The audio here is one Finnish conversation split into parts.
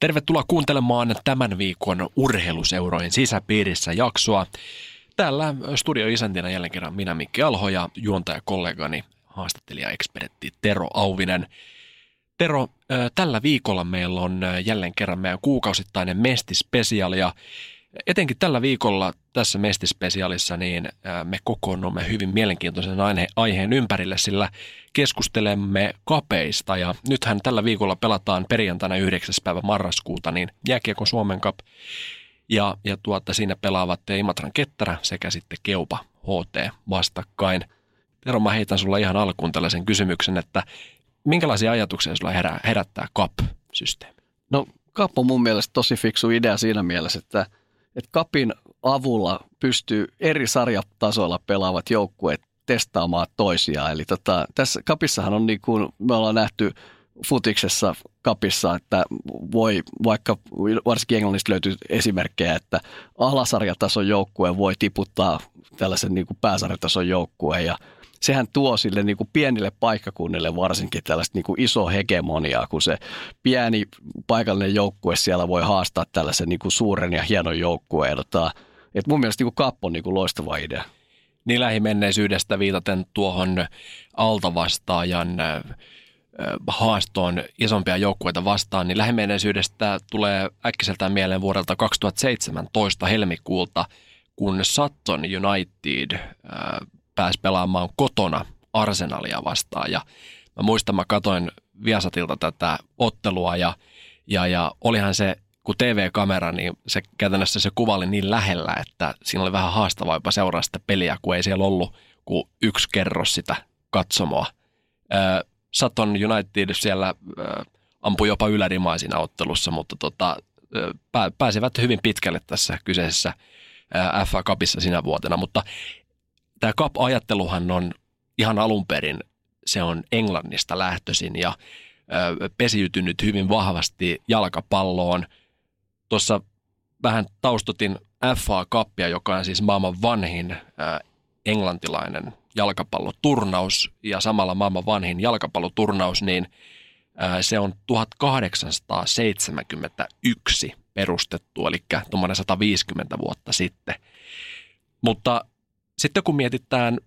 Tervetuloa kuuntelemaan tämän viikon urheiluseurojen sisäpiirissä jaksoa. Täällä studioisäntinä jälleen kerran minä Mikki Alho ja juontajakollegani haastattelija-ekspertti Tero Auvinen. Tero, tällä viikolla meillä on jälleen kerran meidän kuukausittainen mestispesiaali ja etenkin tällä viikolla tässä mestispesiaalissa niin me kokoonnumme hyvin mielenkiintoisen aihe- aiheen ympärille, sillä keskustelemme kapeista ja nythän tällä viikolla pelataan perjantaina 9. päivä marraskuuta niin jääkiekon Suomen Cup ja, ja tuota, siinä pelaavat Imatran Ketterä sekä sitten Keupa HT vastakkain. Tero, mä heitän sulla ihan alkuun tällaisen kysymyksen, että minkälaisia ajatuksia sulla herää, herättää CAP-systeemi? No CAP on mun mielestä tosi fiksu idea siinä mielessä, että, että CAPin avulla pystyy eri sarjatasoilla pelaavat joukkueet testaamaan toisiaan. Eli tota, tässä kapissahan on niin kuin me ollaan nähty futiksessa kapissa, että voi vaikka varsinkin Englannista löytyy esimerkkejä, että alasarjatason joukkue voi tiputtaa tällaisen niin kuin pääsarjatason joukkueen ja sehän tuo sille niin kuin pienille paikkakunnille varsinkin tällaista niin kuin iso hegemoniaa, kun se pieni paikallinen joukkue siellä voi haastaa tällaisen niin kuin suuren ja hienon joukkueen. Tota, et mun mielestä niin kuin Kappo on niin kuin loistava idea. Niin lähimenneisyydestä viitaten tuohon altavastaajan haastoon isompia joukkueita vastaan, niin lähimenneisyydestä tulee äkkiseltään mieleen vuodelta 2017 helmikuulta, kun Sutton United pääsi pelaamaan kotona Arsenalia vastaan. Ja mä muistan, mä katoin Viasatilta tätä ottelua ja, ja, ja olihan se, kun TV-kamera, niin se käytännössä se kuva oli niin lähellä, että siinä oli vähän haastavaa jopa seuraa sitä peliä, kun ei siellä ollut kuin yksi kerros sitä katsomoa. Sutton United siellä ampui jopa ylärimaa ottelussa, mutta tota, pääsivät hyvin pitkälle tässä kyseisessä FA Cupissa sinä vuotena, mutta tämä Cup-ajatteluhan on ihan alun perin, se on Englannista lähtöisin ja ö, pesiytynyt hyvin vahvasti jalkapalloon. Tuossa vähän taustotin FA Cupia, joka on siis maailman vanhin ö, englantilainen jalkapalloturnaus ja samalla maailman vanhin jalkapalloturnaus, niin se on 1871 perustettu, eli tuommoinen 150 vuotta sitten. Mutta sitten kun mietitään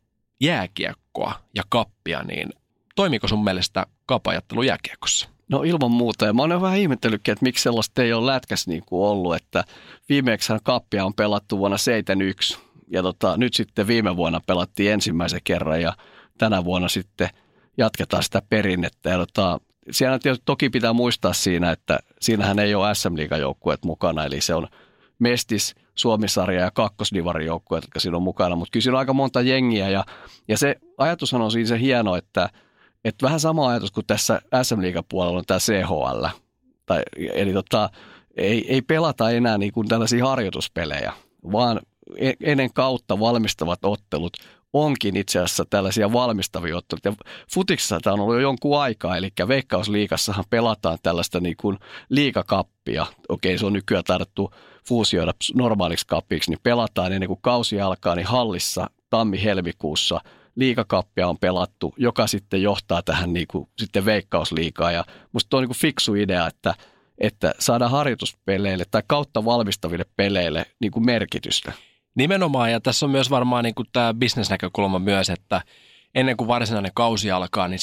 jääkiekkoa ja kappia, niin toimiko sun mielestä kapajattelu jääkiekossa? No ilman muuta. Ja mä oon vähän ihmetellytkin, että miksi sellaista ei ole lätkäs niin kuin ollut, että viimeksi kappia on pelattu vuonna 71 ja tota, nyt sitten viime vuonna pelattiin ensimmäisen kerran ja tänä vuonna sitten jatketaan sitä perinnettä. Ja tota, siellä toki pitää muistaa siinä, että siinähän ei ole SM joukkueet mukana, eli se on Mestis, Suomisarja ja kakkosdivarin joukkueet, jotka siinä on mukana, mutta kyllä siinä on aika monta jengiä ja, ja se ajatushan on siinä se hieno, että, että vähän sama ajatus kuin tässä SM puolella on tämä CHL, tai, eli tota, ei, ei pelata enää niin kuin tällaisia harjoituspelejä, vaan ennen kautta valmistavat ottelut onkin itse asiassa tällaisia valmistavia otteluita. Futiksessa tämä on ollut jo jonkun aikaa, eli Veikkausliikassahan pelataan tällaista niin kuin liikakappia. Okei, se on nykyään tarttu fuusioida normaaliksi kappiksi, niin pelataan ennen kuin kausi alkaa, niin hallissa tammi-helmikuussa liikakappia on pelattu, joka sitten johtaa tähän niin kuin, sitten veikkausliikaa. Ja musta on niin kuin fiksu idea, että, että saadaan harjoituspeleille tai kautta valmistaville peleille niin kuin merkitystä. Nimenomaan, ja tässä on myös varmaan niin kuin tämä bisnesnäkökulma myös, että ennen kuin varsinainen kausi alkaa, niin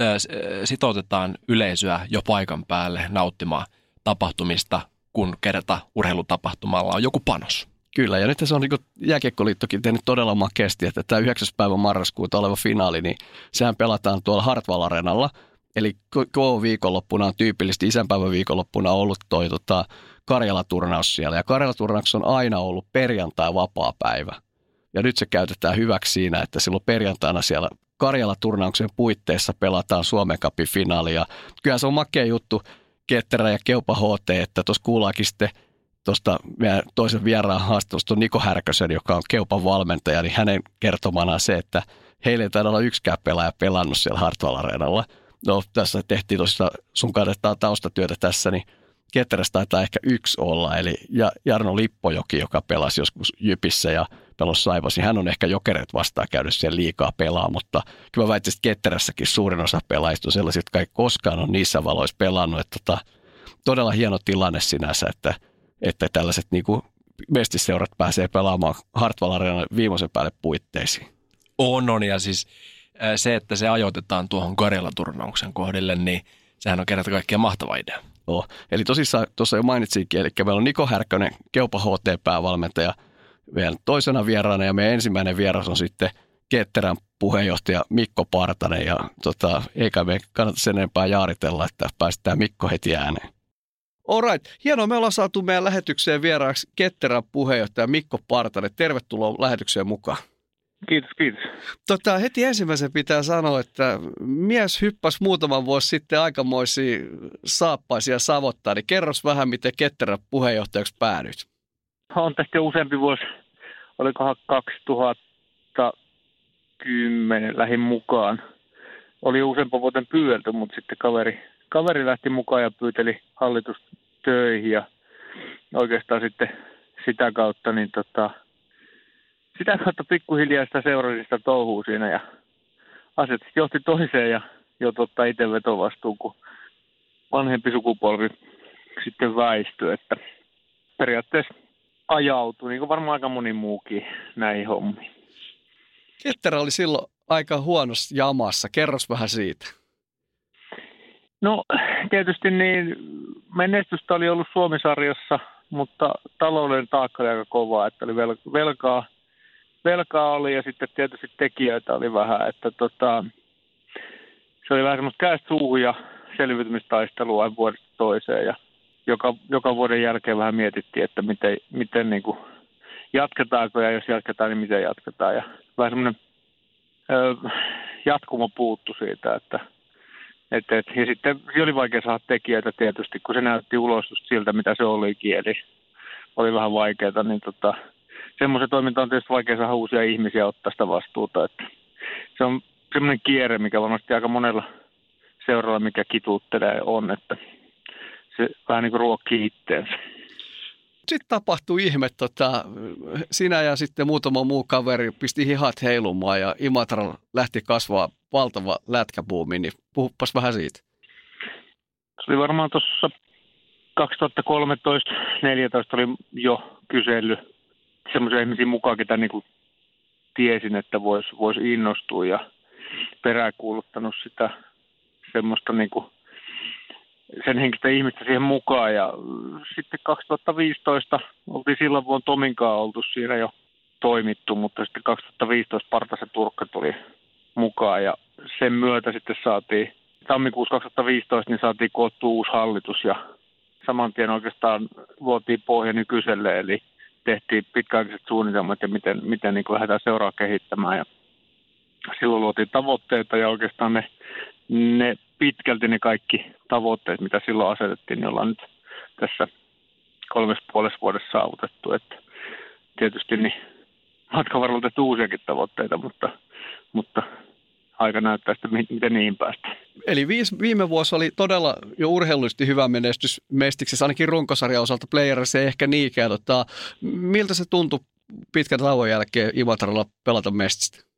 äh, sitoutetaan yleisöä jo paikan päälle nauttimaan tapahtumista, kun kerta urheilutapahtumalla on joku panos. Kyllä, ja nyt se on niin Jääkiekkoliittokin tehnyt todella makeasti, että tämä 9. päivä marraskuuta oleva finaali, niin sehän pelataan tuolla Hartwall Arenalla. Eli K-viikonloppuna on tyypillisesti isänpäivän viikonloppuna ollut toi tota, Karjala-turnaus siellä. Ja Karjala-turnaus on aina ollut perjantai vapaa päivä. Ja nyt se käytetään hyväksi siinä, että silloin perjantaina siellä Karjala-turnauksen puitteissa pelataan Suomen Cupin finaali. Ja kyllä se on makea juttu, Ketterä ja Keupa HT, että tuossa kuulaakin sitten tuosta toisen vieraan haastattelusta Niko Härkösen, joka on Keupan valmentaja, niin hänen kertomana se, että heille ei taida olla yksikään pelaaja pelannut siellä Hartwall Areenalla. No tässä tehtiin tosiaan sun kannattaa taustatyötä tässä, niin Ketterässä taitaa ehkä yksi olla, eli Jarno Lippojoki, joka pelasi joskus Jypissä ja Saivas, niin hän on ehkä jokereet vastaan käynyt siellä liikaa pelaa, mutta kyllä mä väittäisin, että Ketterässäkin suurin osa pelaajista on sellaisia, jotka ei koskaan ole niissä valoissa pelannut, että tota, todella hieno tilanne sinänsä, että, että tällaiset niin kuin mestiseurat pääsee pelaamaan Hartwall Areenan viimeisen päälle puitteisiin. On, on, ja siis se, että se ajoitetaan tuohon Karjala-turnauksen kohdille, niin sehän on kerta kaikkiaan mahtava idea. Oh. Eli tosissaan tuossa jo mainitsinkin, eli meillä on Niko Härkönen, Keupa HT-päävalmentaja – vielä toisena vieraana ja meidän ensimmäinen vieras on sitten Ketterän puheenjohtaja Mikko Partanen ja tota, eikä me kannata sen enempää jaaritella, että päästään Mikko heti ääneen. Alright, hienoa. Me ollaan saatu meidän lähetykseen vieraaksi Ketterän puheenjohtaja Mikko Partanen. Tervetuloa lähetykseen mukaan. Kiitos, kiitos. Tota, heti ensimmäisen pitää sanoa, että mies hyppäsi muutaman vuosi sitten aikamoisia saappaisia savottaa, niin kerros vähän, miten Ketterän puheenjohtajaksi päädyit on tästä useampi vuosi, olikohan 2010 lähin mukaan. Oli useampi vuoten pyydetty, mutta sitten kaveri, kaveri lähti mukaan ja pyyteli hallitustöihin ja oikeastaan sitten sitä kautta, niin tota, sitä kautta pikkuhiljaa sitä seurasin sitä touhua siinä ja asiat johti toiseen ja jo totta itse vetovastuun, kun vanhempi sukupolvi sitten väistyi, että periaatteessa ajautui, niin kuin varmaan aika moni muukin näihin hommiin. Ketterä oli silloin aika huonossa jamassa. Kerros vähän siitä. No tietysti niin menestystä oli ollut Suomisarjassa, mutta talouden taakka oli aika kovaa, että oli velkaa, velkaa oli ja sitten tietysti tekijöitä oli vähän, että tota, se oli vähän semmoista käistä suuhun ja selviytymistaistelua vuodesta toiseen ja joka, joka vuoden jälkeen vähän mietittiin, että miten, miten niin kuin jatketaanko ja jos jatketaan, niin miten jatketaan. Ja vähän semmoinen jatkumo puuttu siitä, että et, et, ja sitten oli vaikea saada tekijöitä tietysti, kun se näytti ulos just siltä, mitä se olikin, eli oli vähän vaikeaa, niin tota, semmoisen toiminta on tietysti vaikea saada uusia ihmisiä ottaa sitä vastuuta, että se on semmoinen kierre, mikä varmasti aika monella seuralla, mikä kituuttelee, on, että se vähän niin kuin ruokkii itteensä. Sitten tapahtui ihme, tota, sinä ja sitten muutama muu kaveri pisti hihat heilumaan ja Imatra lähti kasvaa valtava lätkäbuumi, niin puhupas vähän siitä. Se oli varmaan tuossa 2013-2014 oli jo kysely semmoisia ihmisiä mukaan, ketä niin kuin tiesin, että voisi vois innostua ja peräänkuuluttanut sitä semmoista niin kuin sen henkistä ihmistä siihen mukaan. Ja sitten 2015 oltiin silloin vuonna Tominkaan oltu siinä jo toimittu, mutta sitten 2015 Partasen Turkka tuli mukaan ja sen myötä sitten saatiin tammikuussa 2015 niin saatiin koottua uusi hallitus ja saman tien oikeastaan luotiin pohja nykyiselle, eli tehtiin pitkäaikaiset suunnitelmat ja miten, miten niin lähdetään seuraa kehittämään. Ja silloin luotiin tavoitteita ja oikeastaan ne, ne pitkälti ne kaikki tavoitteet, mitä silloin asetettiin, niin ollaan nyt tässä kolmessa puolessa vuodessa saavutettu. Että tietysti niin matkan varrella tehty uusiakin tavoitteita, mutta, mutta aika näyttää sitten, miten niihin päästään. Eli viis, viime vuosi oli todella jo urheilullisesti hyvä menestys Mestiksessä, ainakin runkosarjan osalta playerissa ei ehkä niinkään. Tota, miltä se tuntui pitkän tauon jälkeen Imatralla pelata Mestistä?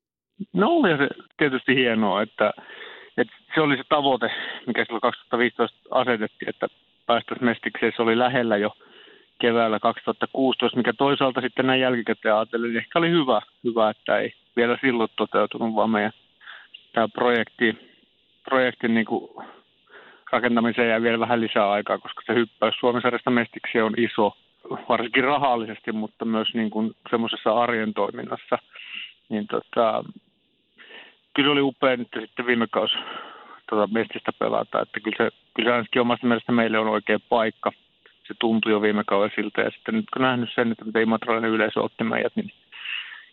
No oli se tietysti hienoa, että et se oli se tavoite, mikä silloin 2015 asetettiin, että päästäisiin mestikseen. Se oli lähellä jo keväällä 2016, mikä toisaalta sitten näin jälkikäteen ajattelin, niin ehkä oli hyvä, hyvä, että ei vielä silloin toteutunut, vaan meidän tämä projekti, projektin niin kuin rakentamiseen jää vielä vähän lisää aikaa, koska se hyppäys Suomen sarjasta mestikseen on iso, varsinkin rahallisesti, mutta myös niin kuin semmoisessa arjen toiminnassa. Niin tota, kyllä oli upea nyt sitten viime kausi tuota mestistä pelata. Että kyllä se, kyllä se ainakin omasta mielestä meille on oikea paikka. Se tuntui jo viime kaudella siltä. Ja sitten nyt kun nähnyt sen, että miten imatralainen yleisö otti meidät, niin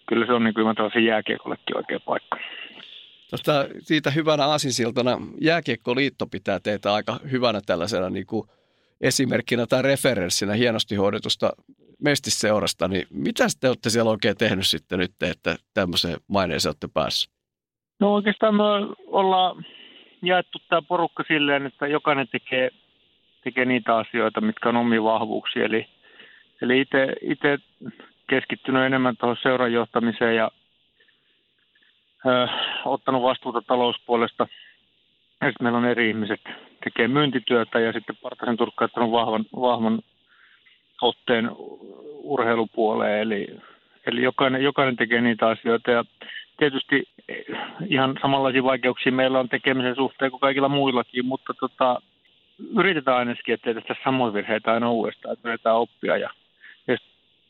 kyllä se on niin kuin imatralaisen jääkiekollekin oikea paikka. Tuosta siitä hyvänä asinsiltana Jääkiekkoliitto pitää teitä aika hyvänä tällaisena niin kuin esimerkkinä tai referenssinä hienosti hoidetusta mestisseurasta, niin mitä te olette siellä oikein tehnyt sitten nyt, että tämmöiseen maineeseen olette päässyt? No oikeastaan me ollaan jaettu tämä porukka silleen, että jokainen tekee, tekee niitä asioita, mitkä on omia vahvuuksia. Eli, eli itse keskittynyt enemmän tuohon seuran johtamiseen ja ö, ottanut vastuuta talouspuolesta. Ja sitten meillä on eri ihmiset tekee myyntityötä ja sitten Partasen Turkka ottanut vahvan, vahvan otteen urheilupuoleen. Eli, eli jokainen, jokainen tekee niitä asioita ja tietysti ihan samanlaisia vaikeuksia meillä on tekemisen suhteen kuin kaikilla muillakin, mutta tota, yritetään ainakin, ettei tästä samoja virheitä aina uudestaan, että yritetään oppia ja, ja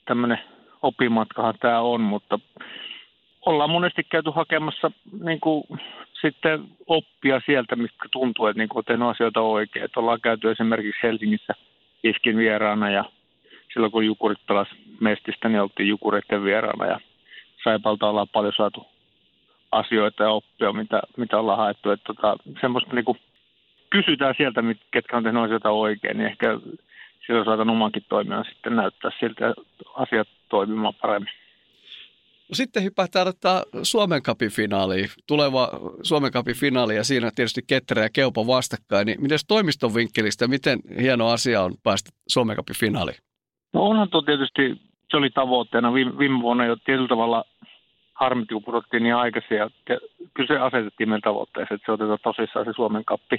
tämmöinen opimatkahan tämä on, mutta ollaan monesti käyty hakemassa niin kuin, sitten oppia sieltä, mistä tuntuu, että niin kuin, tehnyt asioita oikein. Että ollaan käyty esimerkiksi Helsingissä iskin vieraana ja silloin kun Jukurit pelasi Mestistä, niin oltiin Jukureiden vieraana ja Saipalta ollaan paljon saatu asioita ja oppia, mitä, mitä ollaan haettu. Että tota, semmoista niin kuin, kysytään sieltä, ketkä on tehnyt asioita oikein, niin ehkä silloin saatan omankin toimijan sitten näyttää siltä asiat toimimaan paremmin. No sitten hypätään ottaa Suomen Cupin finaaliin, tuleva Suomen Cupin finaali ja siinä tietysti Ketterä ja Keupo vastakkain. Niin miten toimiston vinkkelistä, miten hieno asia on päästä Suomen Cupin finaaliin? No onhan tuo tietysti, se oli tavoitteena. Viime, viime vuonna jo tietyllä tavalla harmit, kun pudottiin niin aikaisin. Ja kyllä se asetettiin meidän tavoitteeseen, että se otetaan tosissaan se Suomen kappi,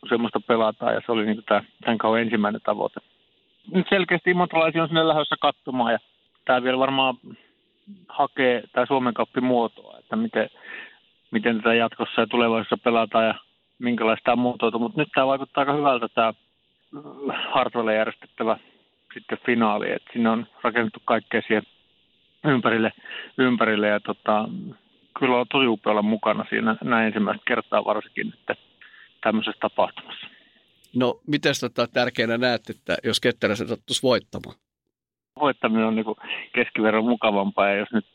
kun semmoista pelataan. Ja se oli niin tämä, tämän kauan ensimmäinen tavoite. Nyt selkeästi imotralaisia on sinne lähdössä katsomaan ja tämä vielä varmaan hakee tämä Suomen kappi muotoa, että miten, miten tätä jatkossa ja tulevaisuudessa pelataan ja minkälaista tämä muotoitu. Mutta nyt tämä vaikuttaa aika hyvältä tämä Hartwelle järjestettävä sitten finaali, että sinne on rakennettu kaikkea siihen ympärille, ympärille ja tota, kyllä on tosi upea olla mukana siinä näin ensimmäistä kertaa varsinkin että tämmöisessä tapahtumassa. No, miten tota tärkeänä näet, että jos Ketterä se sattuisi voittamaan? Voittaminen on niin keskiverron mukavampaa ja jos nyt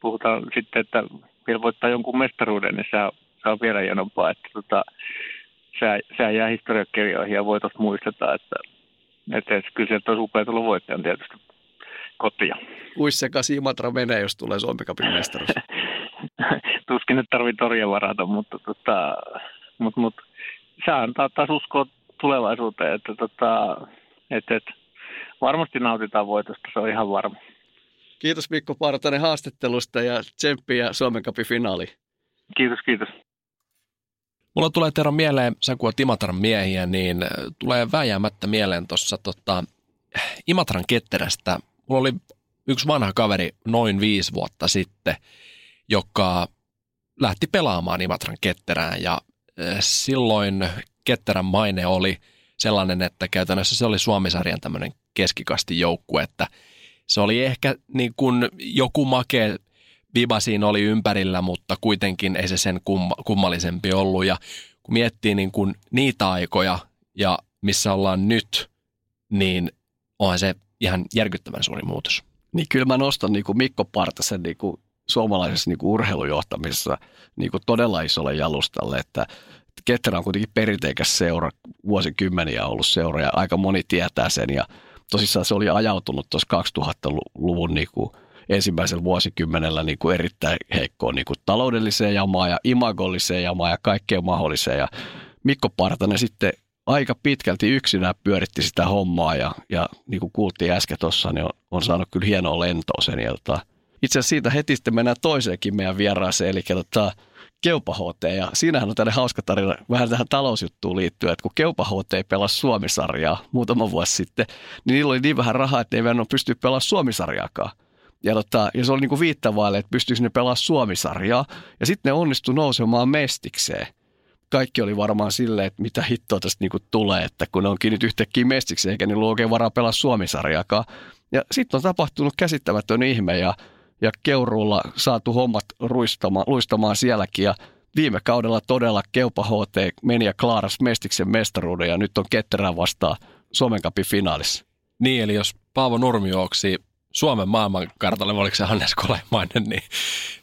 puhutaan sitten, että vielä voittaa jonkun mestaruuden, niin se on, se on vielä hienompaa, että tota, se, jää historiakirjoihin ja voitosta muistetaan, että, että, että kyllä sieltä olisi upea tulla voittajan tietysti kotia. Kuis sekaisin Imatra menee, jos tulee Suomen Cupin mestaruus? Tuskin nyt tarvii torja varata, mutta, tota, mutta, mutta se antaa taas uskoa tulevaisuuteen, että, tota, että, että varmasti nautitaan voitosta, se on ihan varma. Kiitos Mikko Partanen haastattelusta ja tsemppiä Suomen Cupin finaaliin. Kiitos, kiitos. Mulla tulee Tero mieleen, sä kun oot Imatran miehiä, niin tulee vääjäämättä mieleen tuossa tota, Imatran ketterästä mulla oli yksi vanha kaveri noin viisi vuotta sitten, joka lähti pelaamaan Imatran ketterään ja silloin ketterän maine oli sellainen, että käytännössä se oli Suomisarjan tämmöinen keskikasti joukkue, että se oli ehkä niin kuin joku make viba siinä oli ympärillä, mutta kuitenkin ei se sen kummallisempi ollut. Ja kun miettii niin kuin niitä aikoja ja missä ollaan nyt, niin onhan se ihan järkyttävän suuri muutos. Niin kyllä mä nostan niin kuin Mikko Partasen niin kuin suomalaisessa niin kuin urheilujohtamisessa niin kuin todella isolle jalustalle, että Ketterä on kuitenkin perinteikäs seura, vuosikymmeniä ollut seura ja aika moni tietää sen ja tosissaan se oli ajautunut tuossa 2000-luvun niin kuin ensimmäisellä vuosikymmenellä niin kuin erittäin heikkoon niin kuin taloudelliseen jamaan ja imagolliseen jamaan ja kaikkeen mahdolliseen ja Mikko Partanen sitten aika pitkälti yksinään pyöritti sitä hommaa ja, ja niin kuin kuultiin äsken tuossa, niin on, on saanut kyllä hienoa lentoa sen. Tota, itse asiassa siitä heti sitten mennään toiseenkin meidän vieraaseen, eli tota, Keupa HT, ja siinähän on tällainen hauska tarina vähän tähän talousjuttuun liittyen, että kun Keupa HT pelasi Suomisarjaa muutama vuosi sitten, niin niillä oli niin vähän rahaa, että ne ei pysty pelaamaan Suomisarjaakaan. Ja, tota, ja se oli niin kuin viittavaille, että pystyisi ne pelaamaan Suomisarjaa, ja sitten ne onnistui nousemaan mestikseen kaikki oli varmaan silleen, että mitä hittoa tästä niinku tulee, että kun ne onkin nyt yhtäkkiä mestiksi, eikä niillä ole oikein varaa pelaa Suomisarjaakaan. Ja sitten on tapahtunut käsittämätön ihme ja, ja Keuruulla saatu hommat ruistamaan, luistamaan sielläkin ja viime kaudella todella Keupa HT meni ja klaaras Mestiksen mestaruuden ja nyt on Ketterän vastaan Suomen Cupin finaalissa. Niin, eli jos Paavo Nurmi juoksi Suomen maailmankartalle, oliko se Hannes Kolemainen, niin,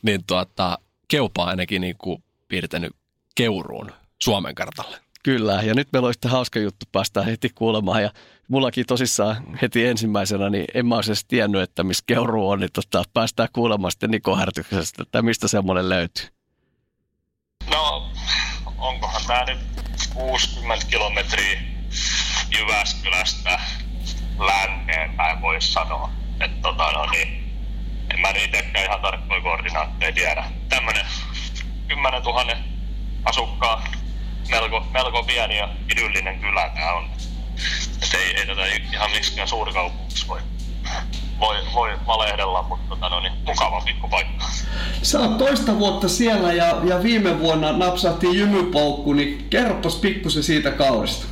niin tuota, Keupa ainakin niin kuin piirtänyt Keuruun Suomen kartalle. Kyllä, ja nyt meillä olisi hauska juttu päästä heti kuulemaan. Ja mullakin tosissaan heti ensimmäisenä, niin en mä olisi edes tiennyt, että missä keuru on, niin tota, päästään kuulemaan sitten Niko Härtyksestä, että mistä semmoinen löytyy. No, onkohan tämä nyt 60 kilometriä Jyväskylästä länteen päin voisi sanoa. Että tota, no niin, en mä itsekään ihan tarkkoja koordinaatteja tiedä. Tämmönen 10 000 asukkaa, melko, melko pieni ja idyllinen kylä tää on. Et ei, ei tätä ihan miksikään suurkaupungiksi voi, voi, voi valehdella, mutta tota, no niin, mukava pikkupaikka. Sä oot toista vuotta siellä ja, ja viime vuonna napsahtiin jymypoukku, niin kerropas pikkusen siitä kaudesta.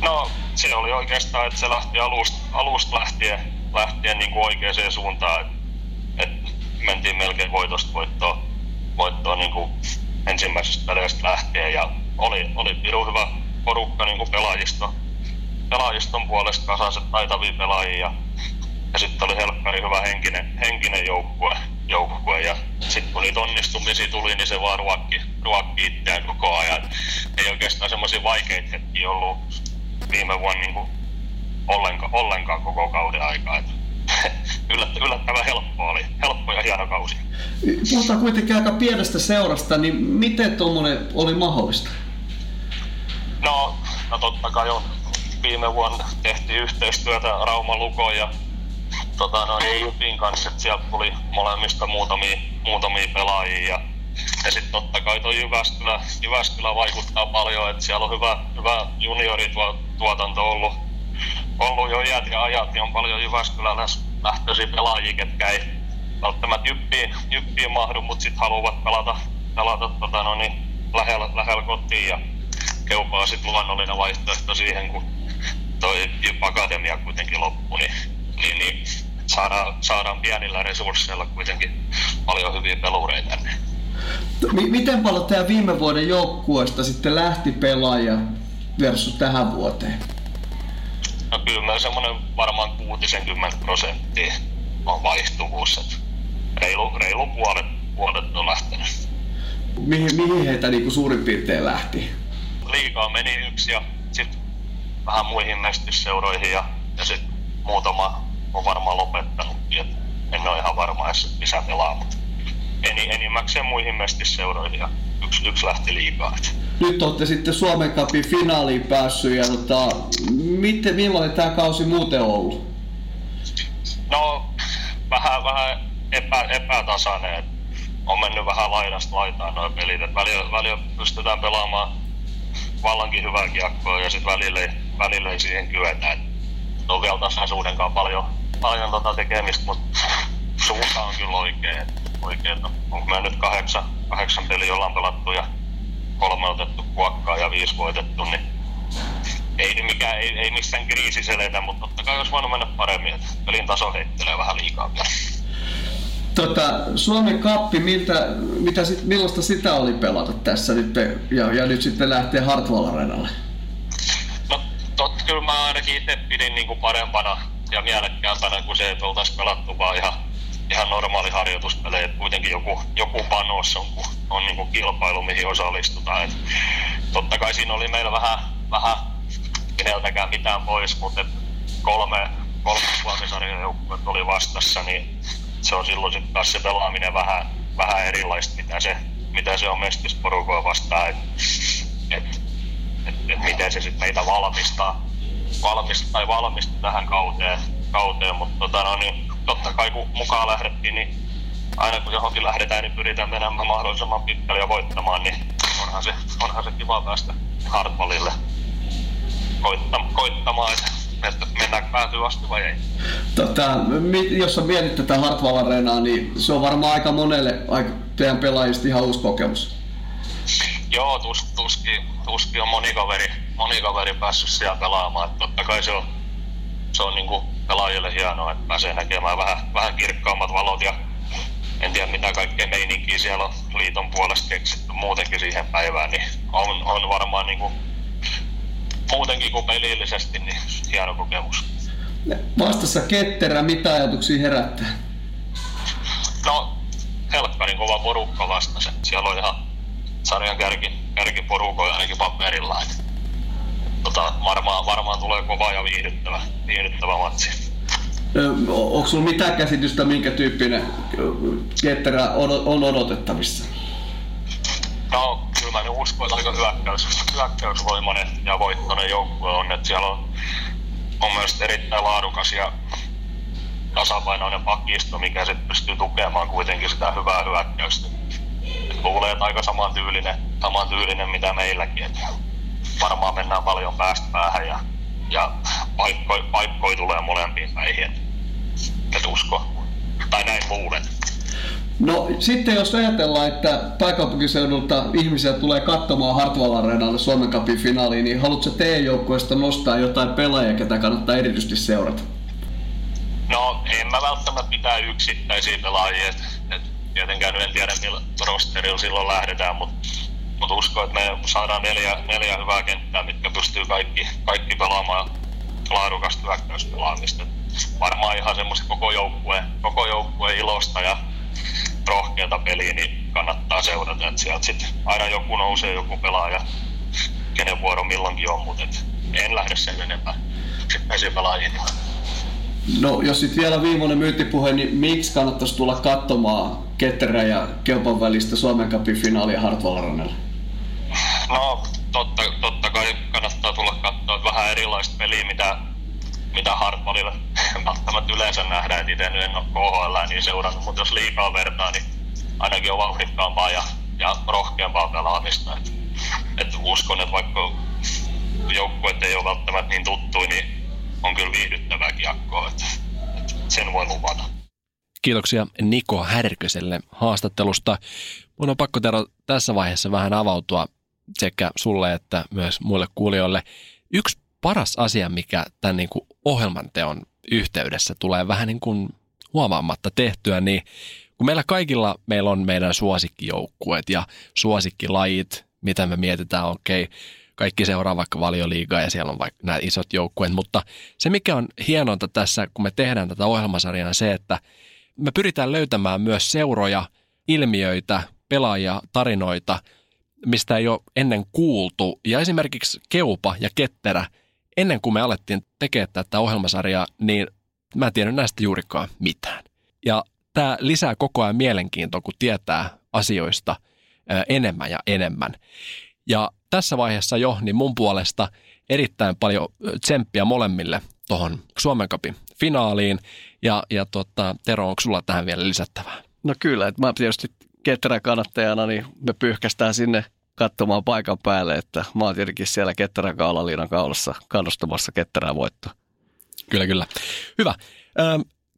No, se oli oikeastaan, että se lähti alusta, alusta lähtien, lähtien niin kuin oikeaan suuntaan. Et, et mentiin melkein voitosta voittoon, voittoon niin kuin ensimmäisestä peleistä lähtien ja oli, oli pirun hyvä porukka niin pelaajista, pelaajiston puolesta kasaiset taitavia pelaajia ja sitten oli helkkari hyvä henkinen, henkinen joukkue, joukkue ja sitten kun niitä onnistumisia tuli, niin se vaan ruokki, ruokki itseään koko ajan. Ei oikeastaan semmoisia vaikeita hetkiä ollut viime vuonna niin kuin ollenkaan, ollenkaan koko kauden aikaa. Yllättävän helppo hieno kausi. Puhutaan kuitenkin aika pienestä seurasta, niin miten tuommoinen oli mahdollista? No, no totta kai on. Viime vuonna tehtiin yhteistyötä Rauma Luko ja tota, no, Jupin kanssa, että sieltä tuli molemmista muutamia, muutamia pelaajia ja ja sitten totta kai tuo Jyväskylä, Jyväskylä vaikuttaa paljon, että siellä on hyvä, hyvä juniorituotanto ollut, ollut jo iät ja ajat, ja on paljon Jyväskyläläisiä pelaajia, ketkä ei välttämättä jyppiin, jyppiin mahdu, mutta sitten haluavat pelata, pelata tota, no niin, lähellä, lähellä kotiin ja keupaa sitten luonnollinen vaihtoehto siihen, kun toi Jyp Akatemia kuitenkin loppui, niin, niin, niin saadaan, saadaan pienillä resursseilla kuitenkin paljon hyviä pelureita tänne. Miten paljon tämä viime vuoden joukkueesta sitten lähti pelaaja versus tähän vuoteen? No kyllä meillä semmoinen varmaan 60 prosenttia on vaihtuvuus. Että reilu, reilu puolet, puolet on lähtenyt. Mihin, mihin heitä niin kuin suurin piirtein lähti? Liikaa meni yksi ja sitten vähän muihin mestysseuroihin ja, ja sitten muutama on varmaan lopettanut. En ole ihan varma edes lisää pelaa, mutta eni, enimmäkseen muihin mestisseuroihin ja yksi, yksi lähti liikaa. Nyt olette sitten Suomen Cupin finaaliin päässyt ja tota, miten, millainen tämä kausi muuten on ollut? No vähän, vähän epä, epätasainen. On mennyt vähän laidasta laitaan noin pelit. Et välillä, välillä pystytään pelaamaan vallankin hyvää kiekkoa ja sitten välillä, välillä ei siihen kyetä. Et on vielä tasaisuuden kanssa paljon, paljon tota tekemistä, mutta suunta on kyllä oikein oikein. Onko me nyt kahdeksan, kahdeksan peliä ollaan pelattu ja kolme otettu kuokkaa ja viisi voitettu, niin ei, mikään, ei, ei missään kriisi eletä, mutta totta kai olisi voinut mennä paremmin, että pelin taso heittelee vähän liikaa vielä. Tota, Suomen kappi, miltä, mitä sit, millaista sitä oli pelata tässä nyt ja, ja nyt sitten lähtee Hartwall Arenalle? No tot, kyllä mä ainakin itse pidin niin kuin parempana ja mielekkäämpänä kuin se, että oltaisiin pelattu vaan ihan ihan normaali harjoituspelejä, kuitenkin joku, joku panos on, on niin kuin kilpailu, mihin osallistutaan. Et totta kai siinä oli meillä vähän, vähän keneltäkään mitään pois, mutta kolme, kolme Suomisarjan joukkuet oli vastassa, niin se on silloin sitten taas se pelaaminen vähän, vähän erilaista, mitä se, mitä se on mestisporukoa vastaan, että et, et, et miten se sitten meitä valmistaa, valmistaa, tai valmistaa tähän kauteen, kauteen. Mutta tota, no, niin, totta kai kun mukaan lähdettiin, niin aina kun johonkin lähdetään, niin pyritään menemään mahdollisimman pitkälle ja voittamaan, niin onhan se, onhan se kiva päästä hardballille koittamaan, koittamaan että, mennään päätyy asti vai ei. Tota, jos on mietit tätä Hartwall Areenaa, niin se on varmaan aika monelle aika teidän pelaajista ihan uusi kokemus. Joo, tus, tuski, tuski on moni kaveri, moni kaveri päässyt siellä pelaamaan. Totta kai se on, se on niin kuin pelaajille hienoa, että pääsee näkemään vähän, vähän kirkkaammat valot ja en tiedä mitä kaikkea meininkiä siellä on liiton puolesta keksitty muutenkin siihen päivään, niin on, on varmaan niin kuin, muutenkin kuin pelillisesti niin hieno kokemus. Vastassa ketterä, mitä ajatuksia herättää? No, helkkarin kova porukka vastasi. Siellä on ihan sarjan kärki, kärkiporukoja ainakin paperilla. Et, tota, varmaan, varmaan tulee kova ja viihdyttävä, viihdyttävä matsi. Onko sulla mitään käsitystä, minkä tyyppinen ketterä on odotettavissa? Uskon, että aika hyökkäys, hyökkäysvoimainen ja voittoinen joukkue on. Että siellä on, on myös erittäin laadukas ja tasapainoinen pakisto, mikä sitten pystyy tukemaan kuitenkin sitä hyvää hyökkäystä. Et luulen, että aika samantyylinen, samantyylinen mitä meilläkin. Et varmaan mennään paljon päästä päähän ja, ja paikkoi, paikkoi tulee molempiin päihin. Et usko. Tai näin luulen. No sitten jos ajatellaan, että pääkaupunkiseudulta ihmisiä tulee katsomaan Hartwall Areenalle Suomen Cupin finaaliin, niin haluatko teidän joukkueesta nostaa jotain pelaajia, ketä kannattaa erityisesti seurata? No, en mä välttämättä pitää yksittäisiä pelaajia. Et, et tietenkään en tiedä, millä rosterilla silloin lähdetään, mutta mut uskon, että me saadaan neljä, neljä hyvää kenttää, mitkä pystyy kaikki, kaikki pelaamaan laadukasta hyökkäyspelaamista. Varmaan ihan semmoisen koko joukkueen, koko joukkueen ilosta ja rohkeata peliä, niin kannattaa seurata. Että sieltä sit aina joku nousee, joku pelaaja, kenen vuoro milloinkin on, mutta et en lähde sen enempää yksittäisiin pelaajiin. No jos sitten vielä viimeinen myyttipuhe, niin miksi kannattaisi tulla katsomaan Ketterä ja Kelpan välistä Suomen Cupin finaalia Hartwall No totta, totta kai kannattaa tulla katsoa vähän erilaista peliä, mitä, mitä Hartwallilla välttämättä yleensä nähdään. Et itse en ole KHL niin seurannut, mutta jos liikaa vertaa, niin ainakin on vauhdikkaampaa ja, ja rohkeampaa pelaamista. Et, et uskon, että vaikka joukkueet ei ole välttämättä niin tuttuja, niin on kyllä viihdyttävää kiekkoa, että, että sen voi luvata. Kiitoksia Niko Härköselle haastattelusta. Mun on pakko Tero tässä vaiheessa vähän avautua sekä sulle että myös muille kuulijoille. Yksi paras asia, mikä tämän niin kuin ohjelman teon yhteydessä tulee vähän niin kuin huomaamatta tehtyä, niin kun meillä kaikilla meillä on meidän suosikkijoukkueet ja suosikkilajit, mitä me mietitään, okei, okay, kaikki seuraa vaikka valioliigaa ja siellä on vaikka nämä isot joukkueet, mutta se mikä on hienointa tässä, kun me tehdään tätä ohjelmasarjaa, on se, että me pyritään löytämään myös seuroja, ilmiöitä, pelaajia, tarinoita, mistä ei ole ennen kuultu. Ja esimerkiksi Keupa ja Ketterä, ennen kuin me alettiin tekemään tätä ohjelmasarjaa, niin mä en tiennyt näistä juurikaan mitään. Ja tämä lisää koko ajan mielenkiintoa, kun tietää asioista enemmän ja enemmän. Ja tässä vaiheessa jo, niin mun puolesta erittäin paljon tsemppiä molemmille tuohon Suomen Cupin finaaliin. Ja, ja tota, Tero, onko sulla tähän vielä lisättävää? No kyllä, että mä tietysti ketterä kannattajana, niin me pyyhkästään sinne katsomaan paikan päälle, että mä oon tietenkin siellä ketterän kaalaliinan kaulassa kannustamassa ketterää voittoa. Kyllä, kyllä. Hyvä. Ö,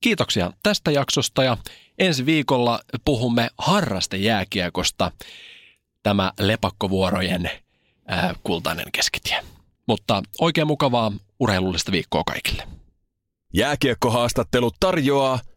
kiitoksia tästä jaksosta ja ensi viikolla puhumme harrastejääkiekosta. Tämä lepakkovuorojen ää, kultainen keskitie. Mutta oikein mukavaa urheilullista viikkoa kaikille. Jääkiekkohaastattelu tarjoaa